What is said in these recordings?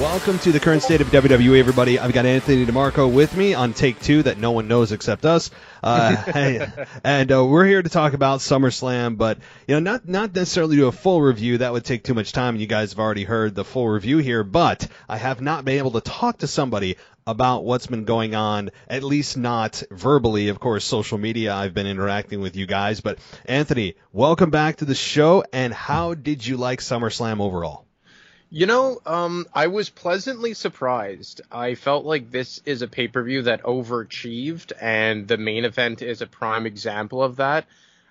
Welcome to the current state of WWE, everybody. I've got Anthony Di Marco with me on take two that no one knows except us. Uh, and uh, we're here to talk about SummerSlam, but you know, not not necessarily do a full review. That would take too much time, and you guys have already heard the full review here. But I have not been able to talk to somebody about what's been going on, at least not verbally. Of course, social media, I've been interacting with you guys. But Anthony, welcome back to the show. And how did you like SummerSlam overall? You know, um, I was pleasantly surprised. I felt like this is a pay per view that overachieved, and the main event is a prime example of that.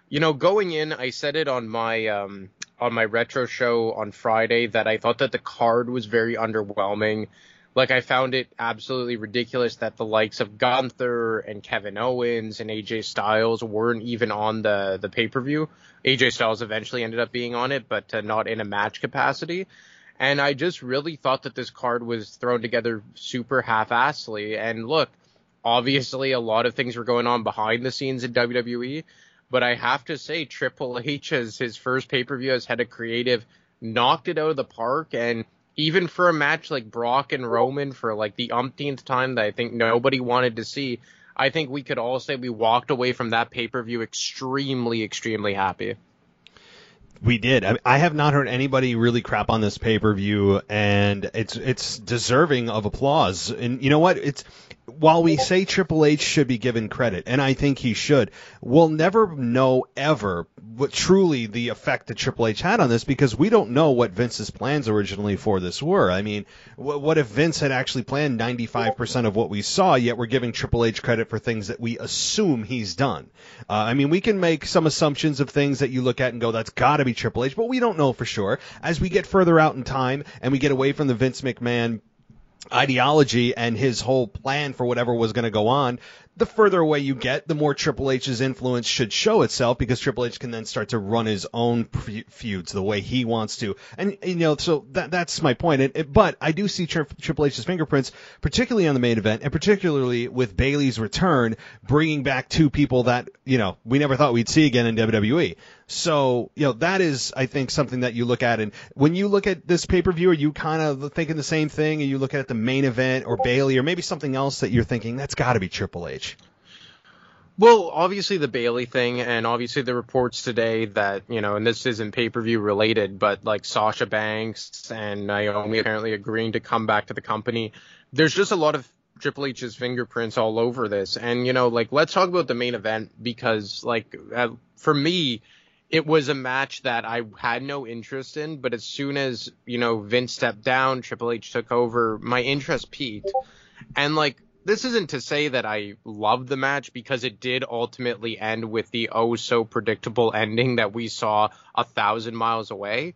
You know, going in, I said it on my um, on my retro show on Friday that I thought that the card was very underwhelming. Like I found it absolutely ridiculous that the likes of Gunther and Kevin Owens and AJ Styles weren't even on the the pay per view. AJ Styles eventually ended up being on it, but uh, not in a match capacity. And I just really thought that this card was thrown together super half-assly. And look, obviously a lot of things were going on behind the scenes in WWE, but I have to say Triple H as his first pay-per-view as head of creative knocked it out of the park and even for a match like Brock and Roman for like the umpteenth time that I think nobody wanted to see, I think we could all say we walked away from that pay-per-view extremely extremely happy. We did. I, I have not heard anybody really crap on this pay per view, and it's it's deserving of applause. And you know what? It's while we say Triple H should be given credit, and I think he should, we'll never know ever what truly the effect that Triple H had on this because we don't know what Vince's plans originally for this were. I mean, what, if Vince had actually planned 95% of what we saw, yet we're giving Triple H credit for things that we assume he's done? Uh, I mean, we can make some assumptions of things that you look at and go, that's got to be Triple H, but we don't know for sure. As we get further out in time and we get away from the Vince McMahon ideology and his whole plan for whatever was going to go on, the further away you get, the more Triple H's influence should show itself because Triple H can then start to run his own feuds the way he wants to. And, you know, so that, that's my point. It, it, but I do see Tri- Triple H's fingerprints, particularly on the main event and particularly with Bayley's return, bringing back two people that, you know, we never thought we'd see again in WWE. So, you know, that is, I think, something that you look at. And when you look at this pay per view, are you kind of thinking the same thing? Are you looking at the main event or Bayley or maybe something else that you're thinking that's got to be Triple H? Well, obviously the Bayley thing, and obviously the reports today that you know, and this isn't pay per view related, but like Sasha Banks and Naomi apparently agreeing to come back to the company. There's just a lot of Triple H's fingerprints all over this, and you know, like let's talk about the main event because like uh, for me, it was a match that I had no interest in, but as soon as you know Vince stepped down, Triple H took over, my interest peaked, and like this isn't to say that I loved the match because it did ultimately end with the oh so predictable ending that we saw a thousand miles away.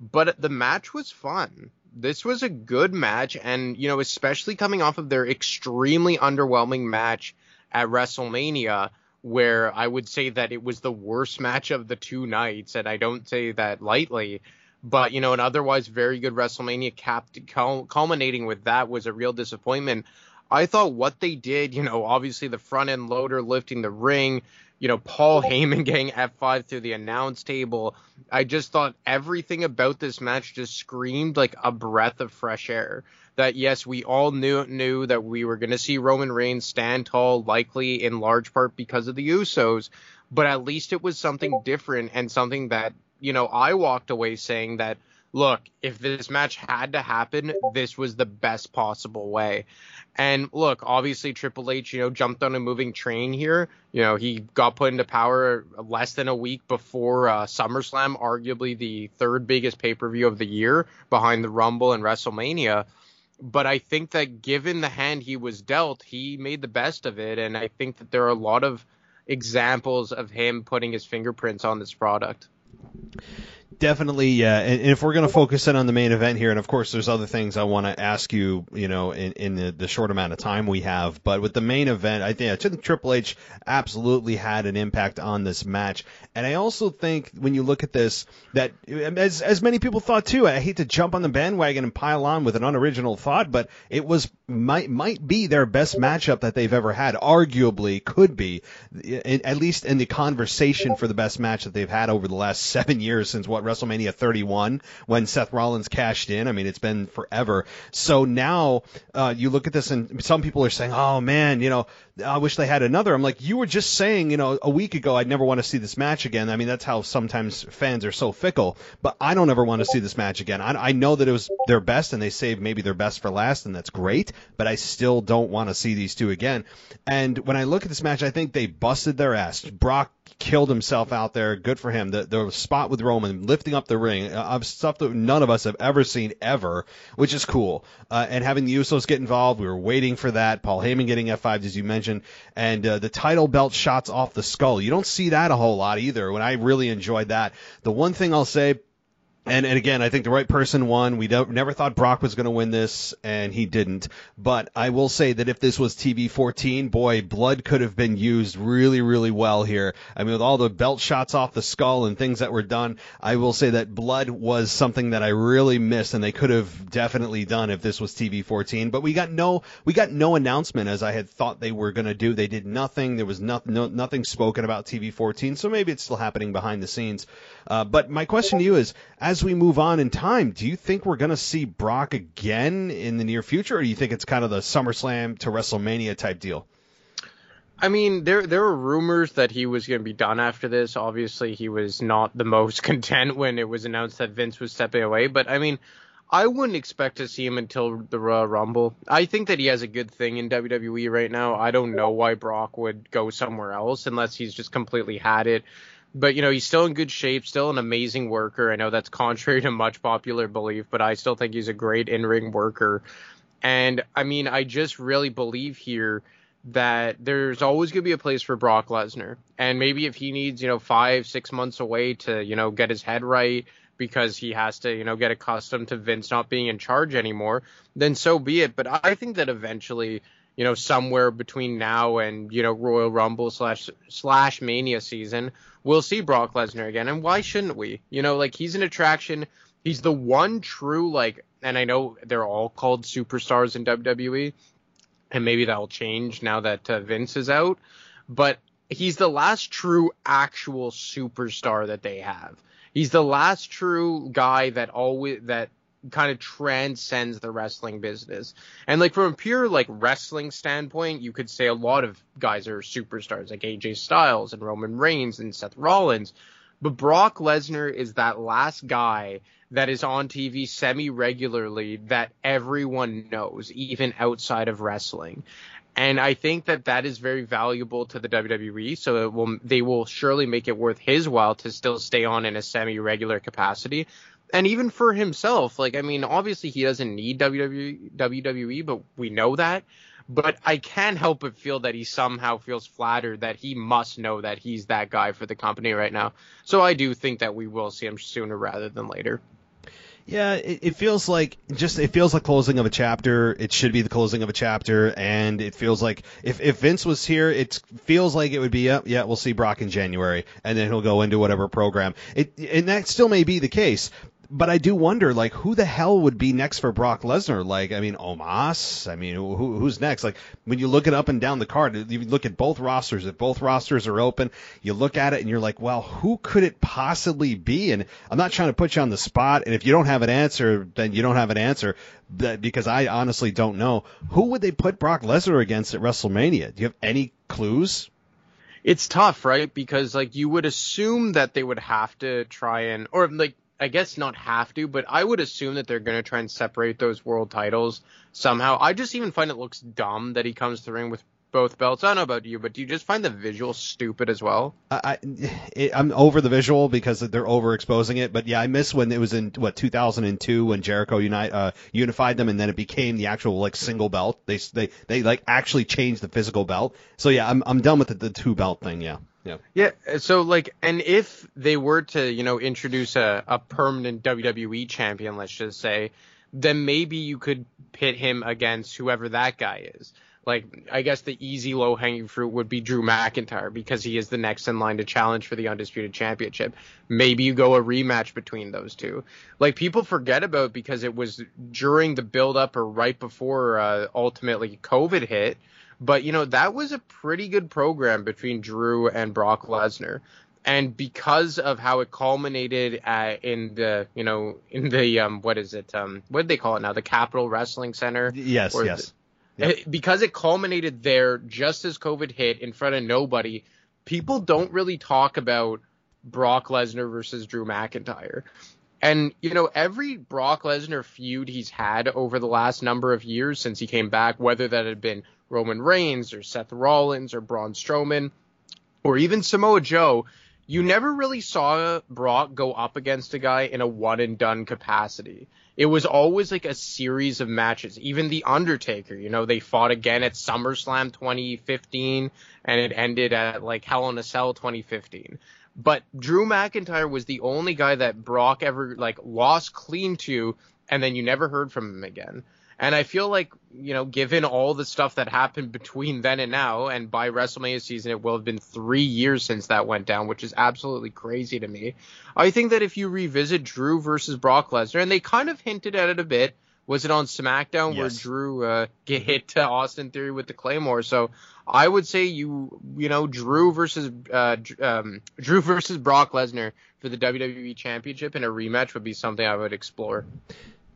But the match was fun. This was a good match, and you know, especially coming off of their extremely underwhelming match at WrestleMania, where I would say that it was the worst match of the two nights, and I don't say that lightly. But you know, an otherwise very good WrestleMania capped culminating with that was a real disappointment. I thought what they did, you know, obviously the front end loader lifting the ring, you know, Paul Heyman getting F5 through the announce table. I just thought everything about this match just screamed like a breath of fresh air. That yes, we all knew knew that we were going to see Roman Reigns stand tall, likely in large part because of the Usos, but at least it was something different and something that, you know, I walked away saying that look, if this match had to happen, this was the best possible way. And look, obviously Triple H, you know, jumped on a moving train here. You know, he got put into power less than a week before uh, SummerSlam, arguably the third biggest pay per view of the year behind the Rumble and WrestleMania. But I think that given the hand he was dealt, he made the best of it. And I think that there are a lot of examples of him putting his fingerprints on this product. Definitely, yeah. And, and if we're going to focus in on the main event here, and of course, there's other things I want to ask you, you know, in, in the, the short amount of time we have. But with the main event, I think I think Triple H absolutely had an impact on this match. And I also think when you look at this, that as as many people thought too, I hate to jump on the bandwagon and pile on with an unoriginal thought, but it was might might be their best matchup that they've ever had. Arguably, could be, at least in the conversation for the best match that they've had over the last seven years since what WrestleMania 31 when Seth Rollins cashed in. I mean, it's been forever. So now uh, you look at this, and some people are saying, "Oh man, you know, I wish they had another." I'm like, you were just saying, you know, a week ago, I'd never want to see this match again. I mean, that's how sometimes fans are so fickle. But I don't ever want to see this match again. I, I know that it was their best, and they saved maybe their best for last, and that's great. But I still don't want to see these two again. And when I look at this match, I think they busted their ass. Brock killed himself out there. Good for him. The, the spot with Roman lifting up the ring uh, of stuff that none of us have ever seen ever, which is cool. Uh, and having the Usos get involved, we were waiting for that. Paul Heyman getting F5, as you mentioned, and uh, the title belt shots off the skull. You don't see that a whole lot either. When I really enjoyed that. The one thing I'll say and, and again, I think the right person won. We never thought Brock was going to win this, and he didn't. But I will say that if this was TV 14, boy, blood could have been used really, really well here. I mean, with all the belt shots off the skull and things that were done, I will say that blood was something that I really missed, and they could have definitely done if this was TV 14. But we got no, we got no announcement as I had thought they were going to do. They did nothing. There was nothing, no, nothing spoken about TV 14. So maybe it's still happening behind the scenes. Uh, but my question to you is, as we move on in time, do you think we're going to see Brock again in the near future, or do you think it's kind of the SummerSlam to WrestleMania type deal? I mean, there there were rumors that he was going to be done after this. Obviously, he was not the most content when it was announced that Vince was stepping away. But I mean, I wouldn't expect to see him until the Royal Rumble. I think that he has a good thing in WWE right now. I don't know why Brock would go somewhere else unless he's just completely had it but you know he's still in good shape, still an amazing worker. I know that's contrary to much popular belief, but I still think he's a great in-ring worker. And I mean, I just really believe here that there's always going to be a place for Brock Lesnar. And maybe if he needs, you know, 5, 6 months away to, you know, get his head right because he has to, you know, get accustomed to Vince not being in charge anymore, then so be it. But I think that eventually you know, somewhere between now and you know Royal Rumble slash slash Mania season, we'll see Brock Lesnar again. And why shouldn't we? You know, like he's an attraction. He's the one true like, and I know they're all called superstars in WWE, and maybe that'll change now that uh, Vince is out. But he's the last true actual superstar that they have. He's the last true guy that always that kind of transcends the wrestling business. And like from a pure like wrestling standpoint, you could say a lot of guys are superstars like AJ Styles and Roman Reigns and Seth Rollins. But Brock Lesnar is that last guy that is on TV semi regularly that everyone knows, even outside of wrestling. And I think that that is very valuable to the WWE. So will, they will surely make it worth his while to still stay on in a semi regular capacity and even for himself, like I mean, obviously he doesn't need WWE, but we know that. But I can't help but feel that he somehow feels flattered that he must know that he's that guy for the company right now. So I do think that we will see him sooner rather than later. Yeah, it, it, feels like just it feels like closing of a chapter. It should be the closing of a chapter, and it feels like if, if Vince was here, it feels like it would be yeah, yeah, we'll see Brock in January, and then he'll go into whatever program. It and that still may be the case, but I do wonder, like, who the hell would be next for Brock Lesnar? Like, I mean, Omos. I mean, who, who's next? Like, when you look it up and down the card, you look at both rosters. If both rosters are open, you look at it and you're like, well, who could it possibly be? And I'm not trying to put you on the spot. And if you don't have an answer, then you don't have an answer. Because I honestly don't know. Who would they put Brock Lesnar against at WrestleMania? Do you have any clues? It's tough, right? Because like you would assume that they would have to try and, or like I guess not have to, but I would assume that they're going to try and separate those world titles somehow. I just even find it looks dumb that he comes to the ring with both belts. I don't know about you, but do you just find the visual stupid as well? I, I am over the visual because they're overexposing it. But yeah, I miss when it was in what 2002 when Jericho unite uh, unified them, and then it became the actual like single belt. They they they like actually changed the physical belt. So yeah, I'm I'm done with the, the two belt thing. Yeah. Yeah. Yeah. So like, and if they were to, you know, introduce a, a permanent WWE champion, let's just say, then maybe you could pit him against whoever that guy is. Like, I guess the easy low hanging fruit would be Drew McIntyre because he is the next in line to challenge for the Undisputed Championship. Maybe you go a rematch between those two. Like, people forget about because it was during the build up or right before uh, ultimately COVID hit. But, you know, that was a pretty good program between Drew and Brock Lesnar. And because of how it culminated uh, in the you know in the um what is it um what do they call it now? The Capitol Wrestling Center? Yes, Or yes. the- it- because it culminated there just as COVID hit in front of nobody people don't really talk about Brock Lesnar versus Drew McIntyre. And you know every Brock Lesnar feud he's had over the last number of years since he came back whether that had been Roman Reigns or Seth Rollins or Braun Strowman or even Samoa Joe, you never really saw Brock go up against a guy in a one and done capacity. It was always like a series of matches. Even The Undertaker, you know, they fought again at SummerSlam 2015 and it ended at like Hell in a Cell 2015. But Drew McIntyre was the only guy that Brock ever like lost clean to and then you never heard from him again. And I feel like, you know, given all the stuff that happened between then and now, and by WrestleMania season, it will have been three years since that went down, which is absolutely crazy to me. I think that if you revisit Drew versus Brock Lesnar, and they kind of hinted at it a bit, was it on SmackDown where Drew uh, get hit to Austin Theory with the Claymore? So I would say you, you know, Drew versus uh, um, Drew versus Brock Lesnar for the WWE Championship in a rematch would be something I would explore.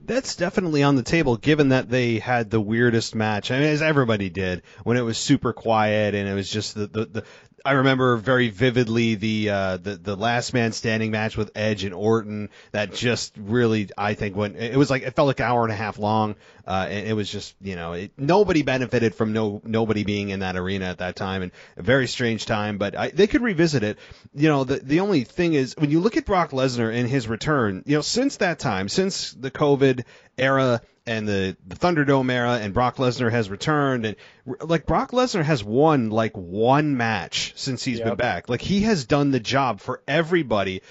That's definitely on the table, given that they had the weirdest match. I mean, as everybody did, when it was super quiet and it was just the the. the I remember very vividly the uh, the the last man standing match with Edge and Orton. That just really, I think, went. It was like it felt like an hour and a half long. Uh, and it was just, you know, it, nobody benefited from no nobody being in that arena at that time, and a very strange time. But I, they could revisit it. You know, the the only thing is when you look at Brock Lesnar and his return, you know, since that time, since the COVID era and the, the Thunderdome era, and Brock Lesnar has returned, and like Brock Lesnar has won like one match since he's been back. Like he has done the job for everybody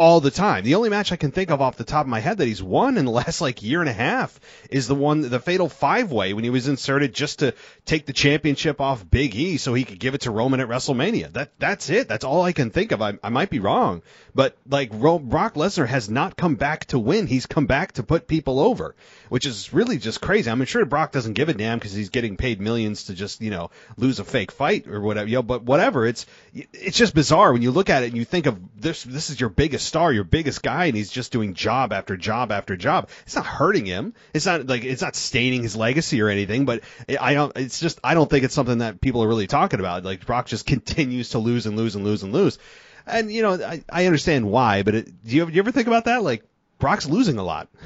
all the time. The only match I can think of off the top of my head that he's won in the last like year and a half is the one, the Fatal Five Way, when he was inserted just to take the championship off Big E so he could give it to Roman at WrestleMania. That that's it. That's all I can think of. I, I might be wrong, but like Ro- Brock Lesnar has not come back to win. He's come back to put people over, which is really just crazy. I'm sure Brock doesn't give a damn because he's getting paid millions to just you know lose a fake fight or whatever. You know, but whatever. It's it's just bizarre when you look at it and you think of this. This is your biggest star, your biggest guy, and he's just doing job after job after job. It's not hurting him. It's not like it's not staining his legacy or anything. But I don't. It's just I don't think it's something that people are really talking about. Like Brock just continues to lose and lose and lose and lose. And you know I, I understand why, but it, do you, do you ever think about that? Like Brock's losing a lot.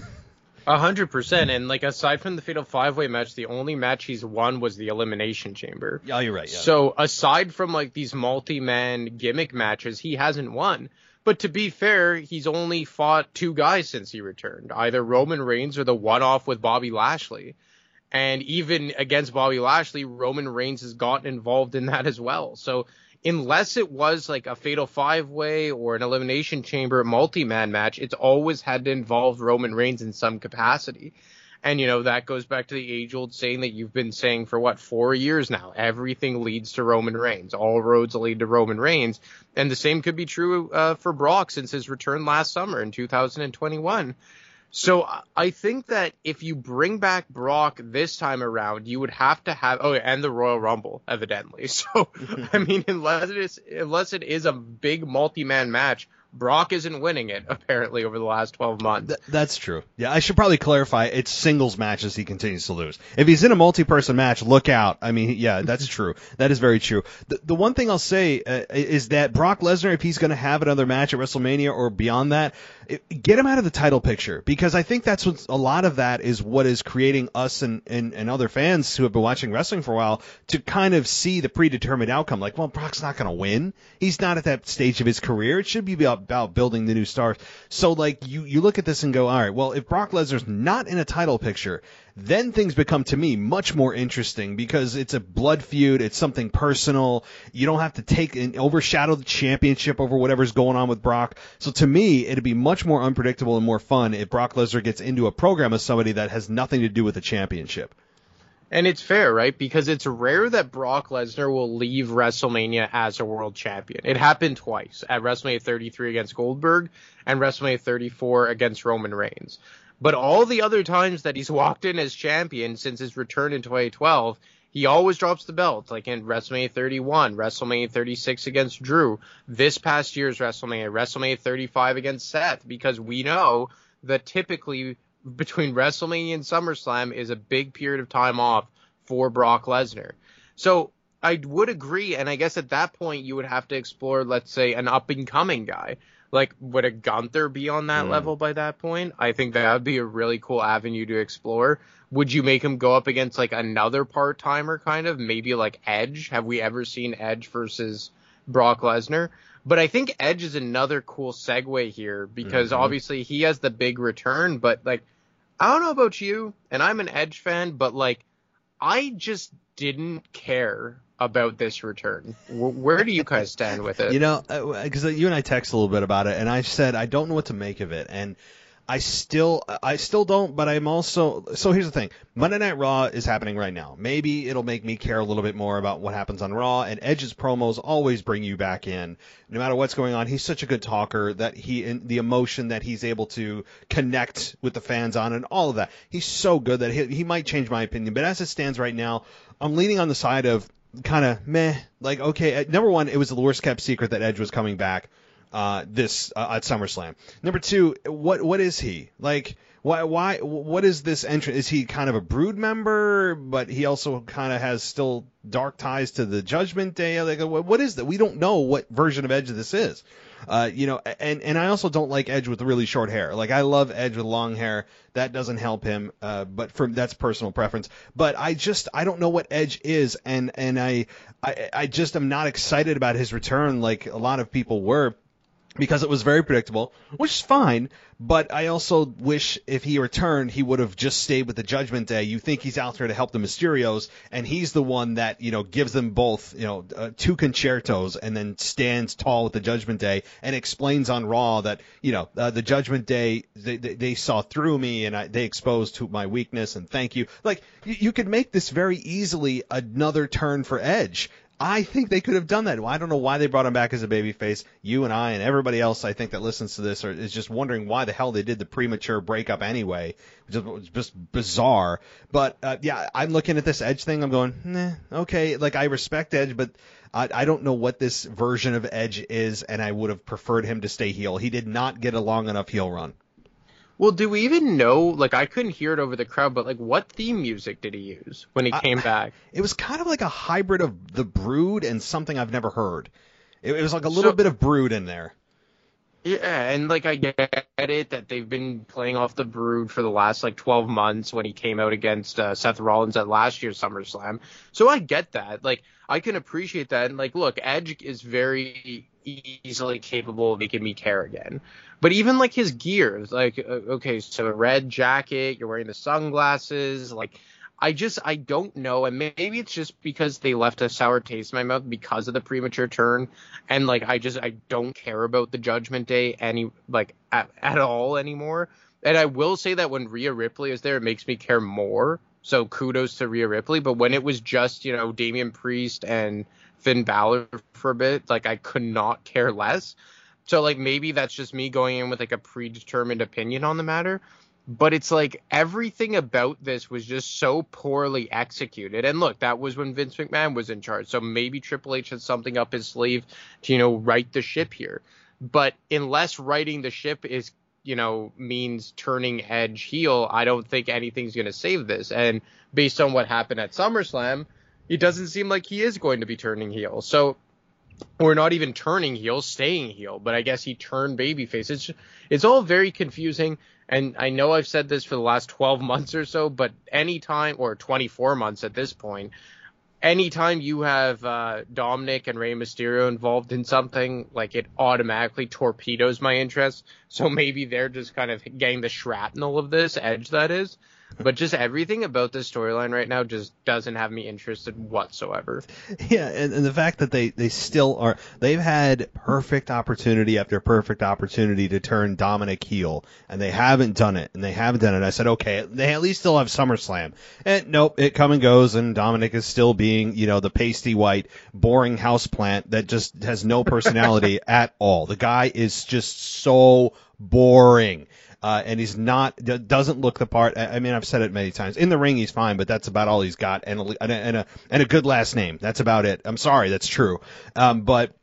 A hundred percent, and like aside from the fatal five way match, the only match he's won was the elimination chamber. Yeah, you're right. Yeah. So aside from like these multi man gimmick matches, he hasn't won. But to be fair, he's only fought two guys since he returned, either Roman Reigns or the one off with Bobby Lashley. And even against Bobby Lashley, Roman Reigns has gotten involved in that as well. So unless it was like a fatal five way or an elimination chamber multi man match, it's always had to involve Roman Reigns in some capacity. And you know, that goes back to the age old saying that you've been saying for what, four years now. Everything leads to Roman Reigns. All roads lead to Roman Reigns. And the same could be true uh, for Brock since his return last summer in 2021. So I- I think that if you bring back Brock this time around, you would have to have oh, and the Royal Rumble, evidently. So I mean, unless it is unless it is a big multi-man match, Brock isn't winning it apparently over the last 12 months. Th- that's true. Yeah, I should probably clarify. It's singles matches he continues to lose. If he's in a multi-person match, look out. I mean, yeah, that's true. That is very true. The, the one thing I'll say uh, is that Brock Lesnar, if he's going to have another match at WrestleMania or beyond that, get him out of the title picture because I think that's what a lot of that is what is creating us and, and, and other fans who have been watching wrestling for a while to kind of see the predetermined outcome. Like, well, Brock's not going to win. He's not at that stage of his career. It should be about, about building the new stars. So like you, you look at this and go, all right, well, if Brock Lesnar's not in a title picture, then things become to me much more interesting because it's a blood feud. It's something personal. You don't have to take and overshadow the championship over whatever's going on with Brock. So to me, it'd be much more unpredictable and more fun if Brock Lesnar gets into a program of somebody that has nothing to do with the championship. And it's fair, right? Because it's rare that Brock Lesnar will leave WrestleMania as a world champion. It happened twice at WrestleMania 33 against Goldberg and WrestleMania 34 against Roman Reigns. But all the other times that he's walked in as champion since his return in 2012, he always drops the belt, like in WrestleMania 31, WrestleMania 36 against Drew, this past year's WrestleMania, WrestleMania 35 against Seth, because we know that typically between WrestleMania and SummerSlam is a big period of time off for Brock Lesnar. So I would agree, and I guess at that point you would have to explore, let's say, an up and coming guy. Like, would a Gunther be on that mm. level by that point? I think that would be a really cool avenue to explore. Would you make him go up against like another part timer kind of? Maybe like Edge? Have we ever seen Edge versus Brock Lesnar? But I think Edge is another cool segue here because mm-hmm. obviously he has the big return, but like I don't know about you, and I'm an Edge fan, but like I just didn't care about this return. Where do you guys stand with it? You know, because uh, you and I text a little bit about it, and I said I don't know what to make of it, and I still I still don't, but I'm also so here's the thing. Monday Night Raw is happening right now. Maybe it'll make me care a little bit more about what happens on Raw and Edge's promos always bring you back in. No matter what's going on, he's such a good talker that he the emotion that he's able to connect with the fans on and all of that. He's so good that he, he might change my opinion, but as it stands right now, I'm leaning on the side of kind of meh. Like okay, number 1, it was the worst kept secret that Edge was coming back uh, this uh, at SummerSlam. Number two, what what is he like? Why why what is this entrance? Is he kind of a Brood member, but he also kind of has still dark ties to the Judgment Day? Like what is that? We don't know what version of Edge this is. Uh, you know, and and I also don't like Edge with really short hair. Like I love Edge with long hair. That doesn't help him. Uh, but for that's personal preference. But I just I don't know what Edge is, and and I I I just am not excited about his return like a lot of people were because it was very predictable, which is fine. But I also wish if he returned, he would have just stayed with the Judgment Day. You think he's out there to help the Mysterios, and he's the one that you know gives them both you know uh, two Con-Chair-Tos, and then stands tall with the Judgment Day and explains on Raw that you know uh, the Judgment Day they, they, they, saw through me and I, they exposed to my weakness and thank you. Like you, you could make this very easily another turn for Edge I think they could have done that. I don't know why they brought him back as a babyface. You and I and everybody else, I think that listens to this, are, is just wondering why the hell they did the premature breakup anyway. It was just bizarre. But uh, yeah, I'm looking at this Edge thing. I'm going, nah, okay. Like I respect Edge, but I, I don't know what this version of Edge is, and I would have preferred him to stay heel. He did not get a long enough heel run. Well, do we even know? Like, I couldn't hear it over the crowd, but like, what theme music did he use when he came back? It was kind of like a hybrid of the Brood and something I've never heard. It, it was like a little so, bit of Brood in there. Yeah, and like I get it that they've been playing off the Brood for the last like 12 months when he came out against uh, Seth Rollins at last year's SummerSlam. So I get that. Like I can appreciate that. And like, look, Edge is very easily capable of making me care again. But even like his gears, like uh, okay, so a red jacket, you're wearing the sunglasses, like I just I don't know, and maybe it's just because they left a sour taste in my mouth because of the premature turn, and like I just I don't care about the Judgment Day any like at, at all anymore. And I will say that when Rhea Ripley is there, it makes me care more. So kudos to Rhea Ripley. But when it was just you know Damian Priest and Finn Balor for a bit, like I could not care less. So like maybe that's just me going in with like a predetermined opinion on the matter. But it's like everything about this was just so poorly executed. And look, that was when Vince McMahon was in charge. So maybe Triple H had something up his sleeve to, you know, right the ship here. But unless writing the ship is, you know, means turning Edge heel, I don't think anything's going to save this. And based on what happened at SummerSlam, it doesn't seem like he is going to be turning heel. So or not even turning heel, staying heel, but I guess he turned babyface. It's it's all very confusing, and I know I've said this for the last 12 months or so, but anytime or 24 months at this point, anytime you have uh, Dominic and Rey Mysterio involved in something, like it automatically torpedoes my interest. So maybe they're just kind of getting the shrapnel of this edge that is. But just everything about this storyline right now just doesn't have me interested whatsoever. Yeah, and, and the fact that they, they still are, they've had perfect opportunity after perfect opportunity to turn Dominic heel, and they haven't done it, and they haven't done it. I said, okay, they at least still have SummerSlam. And nope, it come and goes, and Dominic is still being, you know, the pasty white, boring houseplant that just has no personality at all. The guy is just so boring. Uh, and he's not doesn't look the part. I mean, I've said it many times. In the ring, he's fine, but that's about all he's got, and a, and a, and a, good last name. That's about it. I'm sorry, that's true. Um, but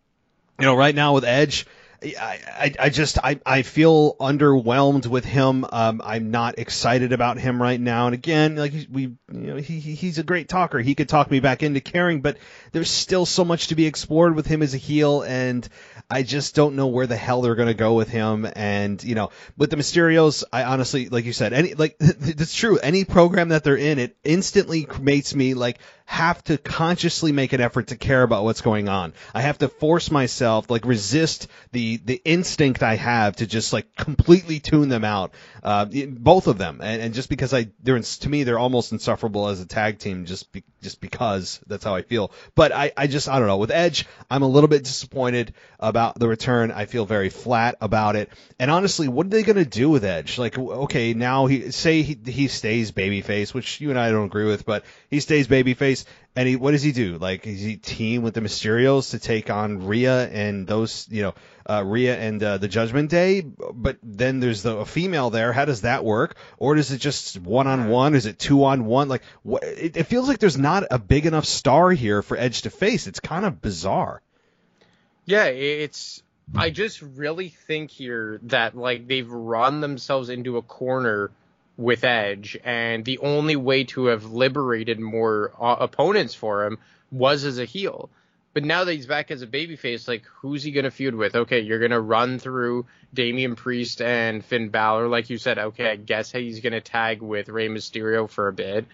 you know, right now with Edge, I, I, I just I, I feel underwhelmed with him. Um, I'm not excited about him right now. And again, like we, you know, he he's a great talker. He could talk me back into caring, but there's still so much to be explored with him as a heel, and I just don't know where the hell they're to go with him. And you know, with the Mysterios, I honestly, like you said, any like it's true. Any program that they're in, it instantly makes me like have to consciously make an effort to care about what's going on. I have to force myself, like resist the the instinct I have to just like completely tune them out, uh, both of them, and, and just because I they're to me they're almost insufferable as a tag team just be, just because that's how I feel. But I I just I don't know with Edge I'm a little bit disappointed about the return. I feel very flat about it, and honestly, what are they gonna do with Edge? Like okay now he say he he stays babyface, which you and I don't agree with, but he stays babyface and he, what does he do? Like, does he team with the Mysterios to take on Rhea and those, you know, uh, Rhea and uh, the Judgment Day? But then there's the a female there. How does that work? Or is it just one on one? Is it two on one? Like, what, it, it feels like there's not a big enough star here for Edge to face. It's kind of bizarre. Yeah, it's. I just really think here that like they've run themselves into a corner with Edge, and the only way to have liberated more uh, opponents for him was as a heel. But now that he's back as a babyface, like who's he gonna feud with? Okay, you're gonna run through Damian Priest and Finn Balor, like you said. Okay, I guess he's gonna tag with Rey Mysterio for a bit,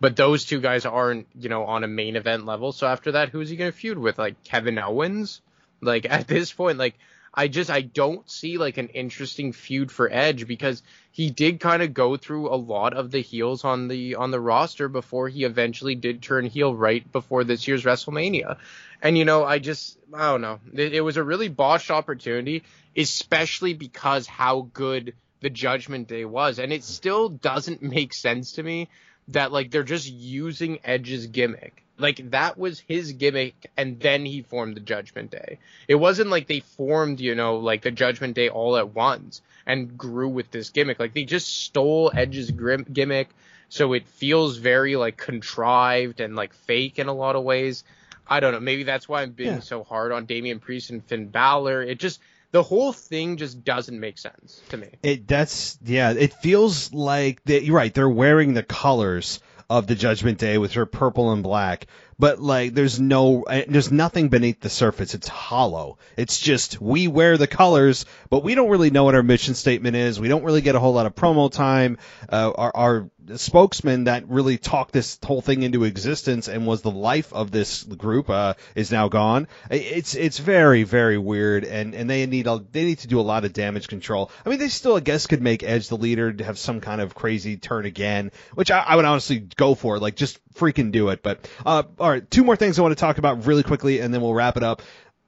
but those two guys aren't, you know, on a main event level. So after that, who's he gonna feud with? Like Kevin Owens? Like at this point, like I just I don't see like an interesting feud for Edge because he did kind of go through a lot of the heels on the on the roster before he eventually did turn heel right before this year's WrestleMania. And you know, I just I don't know. It, it was a really botched opportunity, especially because how good the Judgment Day was, and it still doesn't make sense to me that like they're just using Edge's gimmick like that was his gimmick and then he formed the judgment day it wasn't like they formed you know like the judgment day all at once and grew with this gimmick like they just stole edge's grim- gimmick so it feels very like contrived and like fake in a lot of ways i don't know maybe that's why i'm being yeah. so hard on Damian Priest and Finn Balor it just the whole thing just doesn't make sense to me. It that's yeah, it feels like they, you're right. They're wearing the colors of the Judgment Day with her purple and black, but like there's no eh, there's nothing beneath the surface. It's hollow. It's just we wear the colors, but we don't really know what our mission statement is. We don't really get a whole lot of promo time. Uh, our, our spokesman that really talked this whole thing into existence and was the life of this group uh, is now gone. It's it's very very weird, and and they need a, they need to do a lot of damage control. I mean, they still I guess could make Edge the leader to have some kind of crazy turn again, which I, I would honestly go for. Like just freaking do it. But uh, all right, two more things I want to talk about really quickly, and then we'll wrap it up.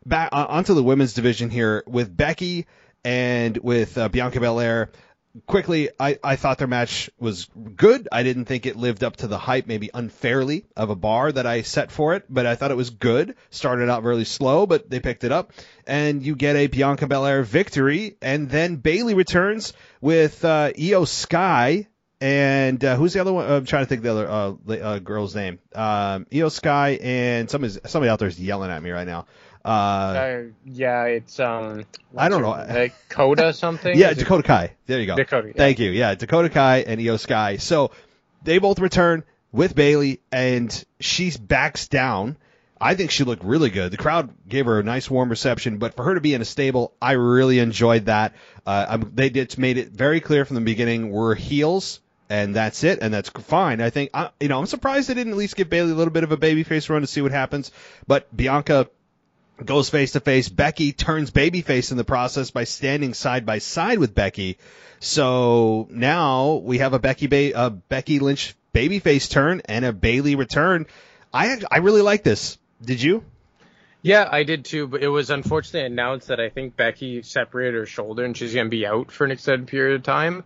Back uh, onto the women's division here with Becky and with uh, Bianca Belair quickly, I, I thought their match was good. I didn't think it lived up to the hype, maybe unfairly, of a bar that I set for it, but I thought it was good. Started out really slow, but they picked it up. And you get a Bianca Belair victory, and then Bayley returns with uh, Iyo Sky. And uh, who's the other one? I'm trying to think the other uh, uh, girl's name. Um, Iyo Sky and somebody somebody out there is yelling at me right now. Uh, uh, yeah, it's um. I don't know. Dakota something. yeah, Dakota Kai. There you go. Dakota. Yeah. Thank you. Yeah, Dakota Kai and Iyo Sky. So they both return with Bayley, and she backs down. I think she looked really good. The crowd gave her a nice warm reception, but for her to be in a stable, I really enjoyed that. Uh, they did made it very clear from the beginning we're heels, and that's it, and that's fine. I think I, you know I'm surprised they didn't at least give Bayley a little bit of a babyface run to see what happens, but Bianca goes face to face. Becky turns babyface in the process by standing side by side with Becky. So now we have a Becky ba- a Becky Lynch babyface turn and a Bayley return. I I really like this. Did you? Yeah, I did too, but it was unfortunately announced that I think Becky separated her shoulder and she's going to be out for an extended period of time.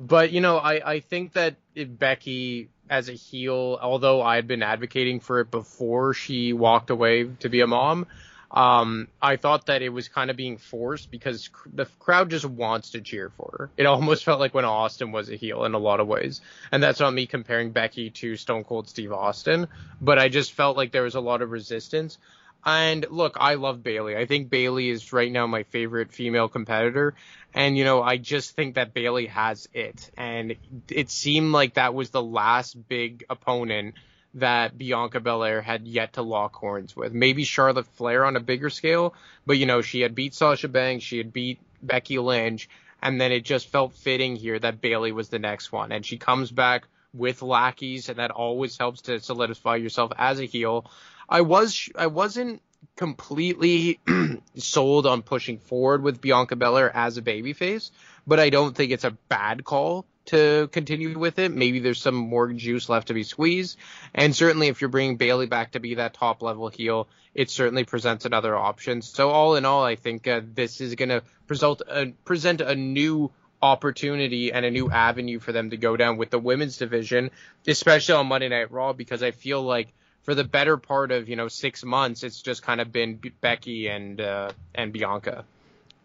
But, you know, I, I think that Becky, as a heel, although I had been advocating for it before she walked away to be a mom, um, I thought that it was kind of being forced because the crowd just wants to cheer for her. It almost felt like when Austin was a heel in a lot of ways. And that's not me comparing Becky to Stone Cold Steve Austin, but I just felt like there was a lot of resistance. And look, I love Bayley. I think Bayley is right now my favorite female competitor. And, you know, I just think that Bayley has it. And it seemed like that was the last big opponent that Bianca Belair had yet to lock horns with. Maybe Charlotte Flair on a bigger scale, but, you know, she had beat Sasha Banks, she had beat Becky Lynch, and then it just felt fitting here that Bayley was the next one. And she comes back with lackeys, and that always helps to solidify yourself as a heel. I was I wasn't completely sold on pushing forward with Bianca Belair as a babyface, but I don't think it's a bad call to continue with it. Maybe there's some more juice left to be squeezed, and certainly if you're bringing Bayley back to be that top level heel, it certainly presents another option. So all in all, I think uh, this is going to present a, present a new opportunity and a new avenue for them to go down with the women's division, especially on Monday Night Raw, because I feel like for the better part of you know six months, it's just kind of been Becky and uh, and Bianca.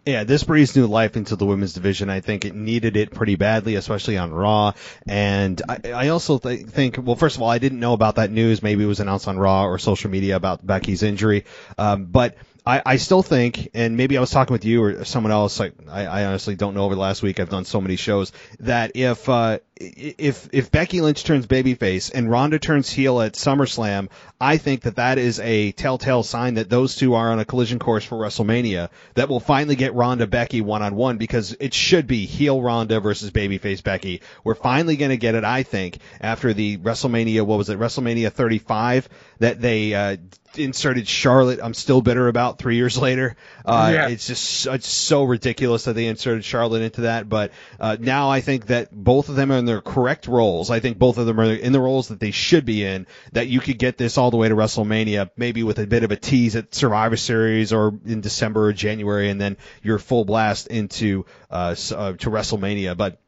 Yeah, this breathes new life into the women's division. I think it needed it pretty badly, especially on Raw. And I, I also th- think, well, first of all, I didn't know about that news. Maybe it was announced on Raw or social media about Becky's injury. Um, but I, I still think, and maybe I was talking with you or someone else. I, I honestly don't know. Over the last week, I've done so many shows that if uh, if if Becky Lynch turns babyface and Ronda turns heel at SummerSlam, I think that that is a telltale sign that those two are on a collision course for WrestleMania. That will finally get Ronda Becky one on one because it should be heel Ronda versus babyface Becky. We're finally going to get it, I think, after the WrestleMania. What was it? WrestleMania 35 that they uh, inserted Charlotte. I'm still bitter about three years later. Uh, yeah. It's just it's so ridiculous that they inserted Charlotte into that. But uh, now I think that both of them are in their correct roles. I think both of them are in the roles that they should be in. That you could get this all the way to WrestleMania, maybe with a bit of a tease at Survivor Series or in December or January, and then you're full blast into uh, uh to WrestleMania. But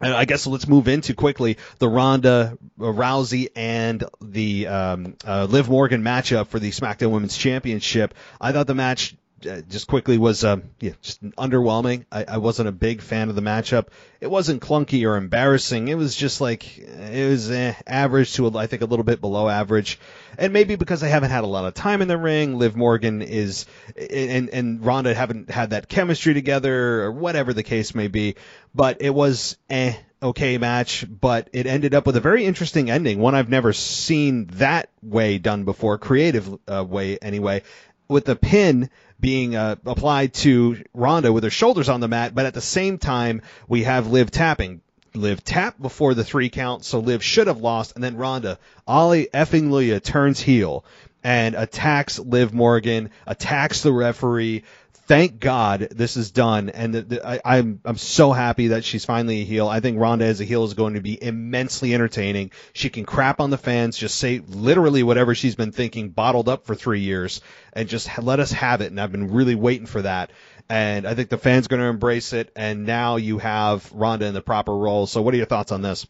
I guess let's move into quickly the Ronda uh, Rousey and the um, uh, Liv Morgan matchup for the SmackDown Women's Championship. I thought the match uh, just quickly was uh, yeah, just underwhelming. I, I wasn't a big fan of the matchup. It wasn't clunky or embarrassing. It was just like it was eh, average to I think a little bit below average, and maybe because I haven't had a lot of time in the ring. Liv Morgan is and and Ronda haven't had that chemistry together or whatever the case may be. But it was eh okay match, but it ended up with a very interesting ending, one I've never seen that way done before, creative uh, way anyway, with the pin being uh, applied to Ronda with her shoulders on the mat, but at the same time we have Liv tapping. Liv tap before the three count, so Liv should have lost, and then Ronda, Ollie effing Luya turns heel and attacks Liv Morgan, attacks the referee, thank God this is done, and the, the, I, I'm I'm so happy that she's finally a heel. I think Ronda as a heel is going to be immensely entertaining. She can crap on the fans, just say literally whatever she's been thinking, bottled up for three years, and just let us have it. And I've been really waiting for that. And I think the fans going to embrace it. And now you have Ronda in the proper role. So what are your thoughts on this?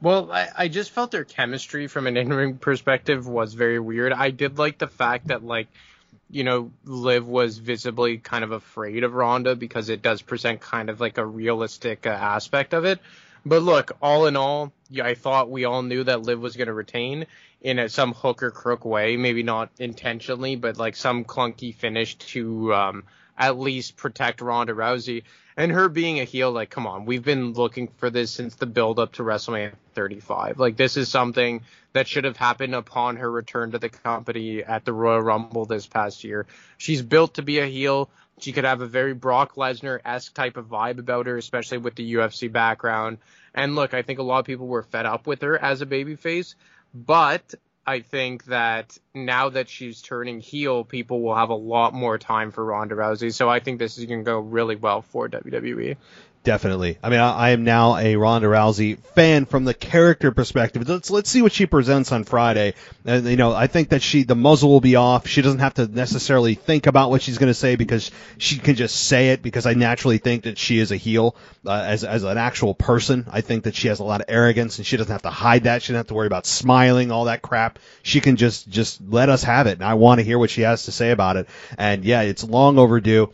Well, I, I just felt their chemistry from an in-ring perspective was very weird. I did like the fact that like you know, Liv was visibly kind of afraid of Ronda because it does present kind of like a realistic uh, aspect of it. But look, all in all, I thought we all knew that Liv was going to retain in a, some hook or crook way, maybe not intentionally, but like some clunky finish to um, at least protect Ronda Rousey. And her being a heel, like, come on, we've been looking for this since the build up to WrestleMania 35. Like, this is something that should have happened upon her return to the company at the Royal Rumble this past year. She's built to be a heel. She could have a very Brock Lesnar esque type of vibe about her, especially with the UFC background. And look, I think a lot of people were fed up with her as a babyface, but I think that now that she's turning heel, people will have a lot more time for Ronda Rousey. So I think this is going to go really well for WWE. Definitely. I mean, I, I, am now a Ronda Rousey fan from the character perspective. Let's let's see what she presents on Friday. And you know, I think that she the muzzle will be off. She doesn't have to necessarily think about what she's going to say because she can just say it. Because I naturally think that she is a heel uh, as as an actual person. I think that she has a lot of arrogance and she doesn't have to hide that. She doesn't have to worry about smiling, all that crap. She can just just let us have it. And I want to hear what she has to say about it. And yeah, it's long overdue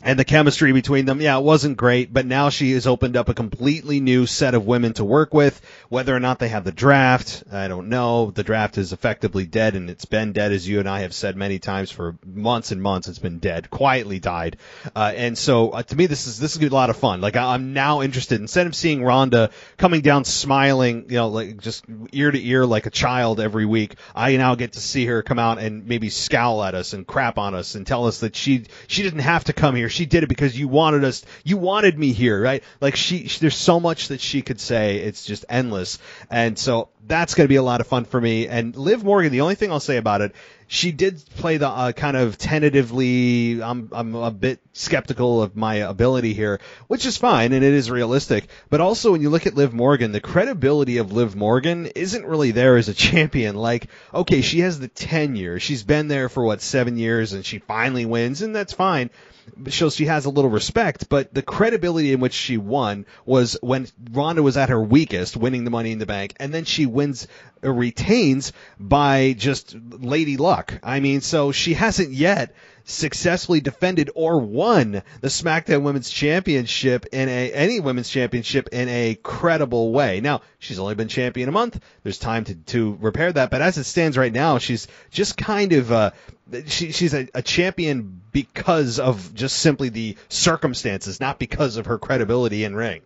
and the chemistry between them, yeah, it wasn't great, but now she has opened up a completely new set of women to work with. Whether or not they have the draft, I don't know. The draft is effectively dead, and it's been dead, as you and I have said many times for months and months. It's been dead, quietly died. Uh, and so, uh, to me, this is this is a lot of fun. Like I, am now interested. Instead of seeing Ronda coming down smiling, you know, like just ear to ear like a child every week, I now get to see her come out and maybe scowl at us and crap on us and tell us that she she didn't have to come here she did it because you wanted us, you wanted me here, right? Like she, she there's so much that she could say. It's just endless. And so that's going to be a lot of fun for me. And Liv Morgan, the only thing I'll say about it, she did play the uh, kind of tentatively. I'm I'm a bit skeptical of my ability here, which is fine and it is realistic. But also when you look at Liv Morgan, the credibility of Liv Morgan isn't really there as a champion. Like, okay, she has the tenure. She's been there for what seven years, and she finally wins, and that's fine shows she has a little respect, but the credibility in which she won was when Ronda was at her weakest, winning the Money in the Bank, and then she wins or retains by just lady luck. I mean, so she hasn't yet successfully defended or won the SmackDown Women's Championship in a any women's championship in a credible way. Now, she's only been champion a month. There's time to to repair that, but as it stands right now, she's just kind of uh she, she's a, a champion because of just simply the circumstances, not because of her credibility in ring.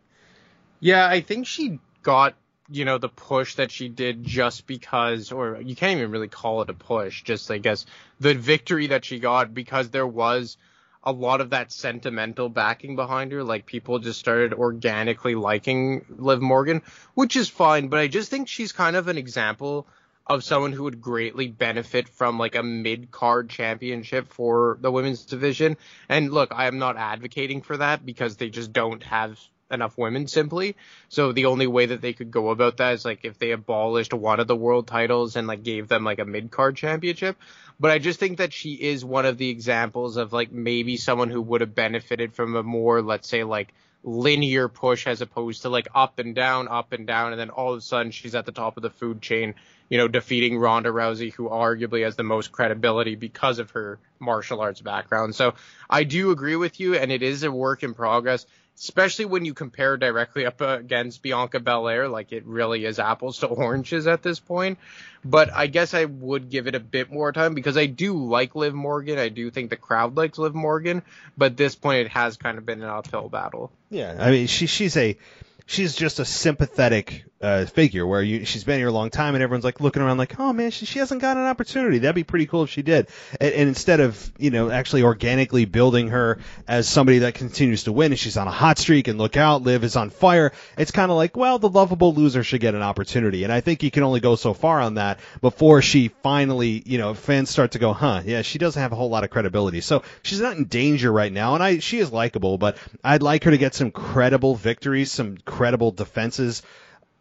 Yeah, I think she got you know the push that she did just because or you can't even really call it a push just i guess the victory that she got because there was a lot of that sentimental backing behind her like people just started organically liking liv morgan which is fine but i just think she's kind of an example of someone who would greatly benefit from like a mid card championship for the women's division. And look, I am not advocating for that because they just don't have enough women simply. So the only way that they could go about that is like if they abolished one of the world titles and like gave them like a mid card championship. But I just think that she is one of the examples of like maybe someone who would have benefited from a more, let's say like linear push as opposed to like up and down, up and down, and then all of a sudden she's at the top of the food chain, you know, defeating Ronda Rousey, who arguably has the most credibility because of her martial arts background. So I do agree with you, and it is a work in progress especially when you compare directly up against Bianca Belair, like it really is apples to oranges at this point. But I guess I would give it a bit more time because I do like Liv Morgan. I do think the crowd likes Liv Morgan, but at this point it has kind of been an uphill battle. Yeah, I mean she she's a she's just a sympathetic uh, figure where you, she's been here a long time and everyone's like looking around like, oh man, she, she hasn't got an opportunity. That'd be pretty cool if she did. And, and instead of, you know, actually organically building her as somebody that continues to win and she's on a hot streak and look out, Liv is on fire, it's kind of like, well, the lovable loser should get an opportunity. And I think you can only go so far on that before she finally, you know, fans start to go, huh, yeah, she doesn't have a whole lot of credibility. So she's not in danger right now. And I, she is likable, but I'd like her to get some credible victories, some credible defenses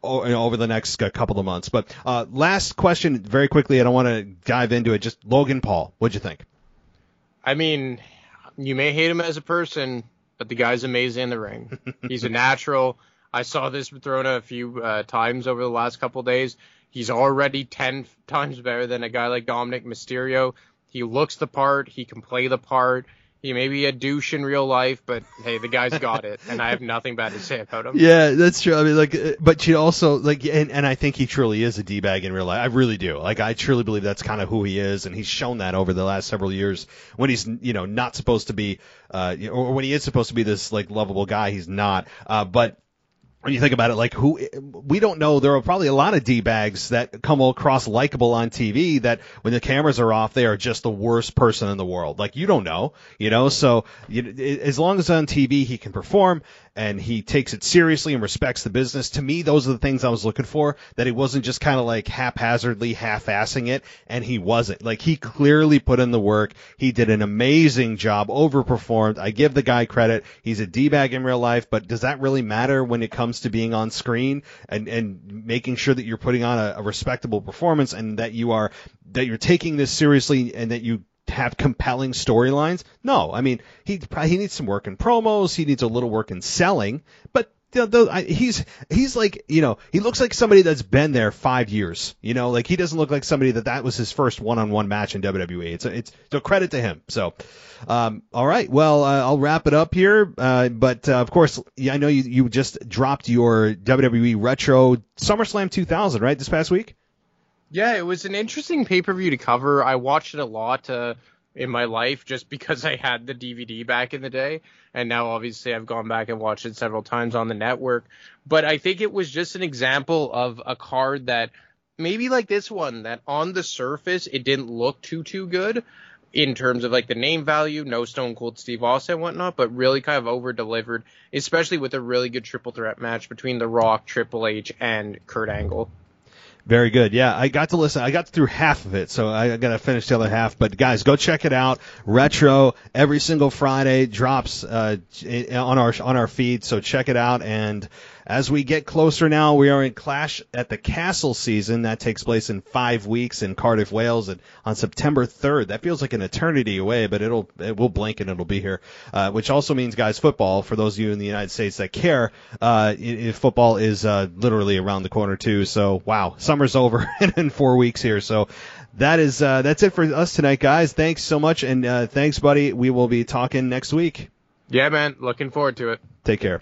over the next couple of months. But uh, last question, very quickly. I don't want to dive into it. Just Logan Paul. What'd you think? I mean, you may hate him as a person, but the guy's amazing in the ring. He's a natural. I saw this thrown a few uh, times over the last couple days. He's already ten times better than a guy like Dominik Mysterio. He looks the part. He can play the part. He may be a douche in real life, but hey, the guy's got it, and I have nothing bad to say about him. Yeah, that's true. I mean, like, uh, but she also like, and, and I think he truly is a d bag in real life. I really do. Like, I truly believe that's kind of who he is, and he's shown that over the last several years. When he's, you know, not supposed to be, uh, or when he is supposed to be this like lovable guy, he's not. Uh, but when you think about it, like who we don't know, there are probably a lot of d bags that come across likable on TV that when the cameras are off, they are just the worst person in the world. Like you don't know, you know. So you, as long as on TV he can perform, and he takes it seriously and respects the business. To me, those are the things I was looking for. That he wasn't just kind of like haphazardly half-assing it, and he wasn't. Like he clearly put in the work. He did an amazing job, overperformed. I give the guy credit. He's a d-bag in real life, but does that really matter when it comes to being on screen and and making sure that you're putting on a, a respectable performance and that you are that you're taking this seriously and that you have compelling storylines. No, I mean he he needs some work in promos. He needs a little work in selling, but the, the, I, he's he's like you know he looks like somebody that's been there five years. You know, like he doesn't look like somebody that that was his first one-on-one match in WWE. It's a, it's a credit to him. So, um, all right, well uh, I'll wrap it up here. Uh, but uh, of course, I know you you just dropped your WWE Retro SummerSlam 2000 right this past week. Yeah, it was an interesting pay per view to cover. I watched it a lot uh, in my life just because I had the DVD back in the day, and now obviously I've gone back and watched it several times on the network. But I think it was just an example of a card that maybe like this one that on the surface it didn't look too too good in terms of like the name value, no Stone Cold Steve Austin and whatnot, but really kind of over delivered, especially with a really good triple threat match between The Rock, Triple H, and Kurt Angle. Very good. Yeah, I got to listen. I got through half of it, so I got to finish the other half. But guys, go check it out. Retro every single Friday drops uh, on our on our feed, so check it out. And as we get closer now, we are in Clash at the Castle season. That takes place in five weeks in Cardiff, Wales, and on September 3rd. That feels like an eternity away, but it'll it will blink and it'll be here. Uh, which also means, guys, football for those of you in the United States that care. Uh, football is uh, literally around the corner too. So wow, summer's over in four weeks here. So that is uh, that's it for us tonight, guys. Thanks so much, and uh, thanks, buddy. We will be talking next week. Yeah, man. Looking forward to it. Take care.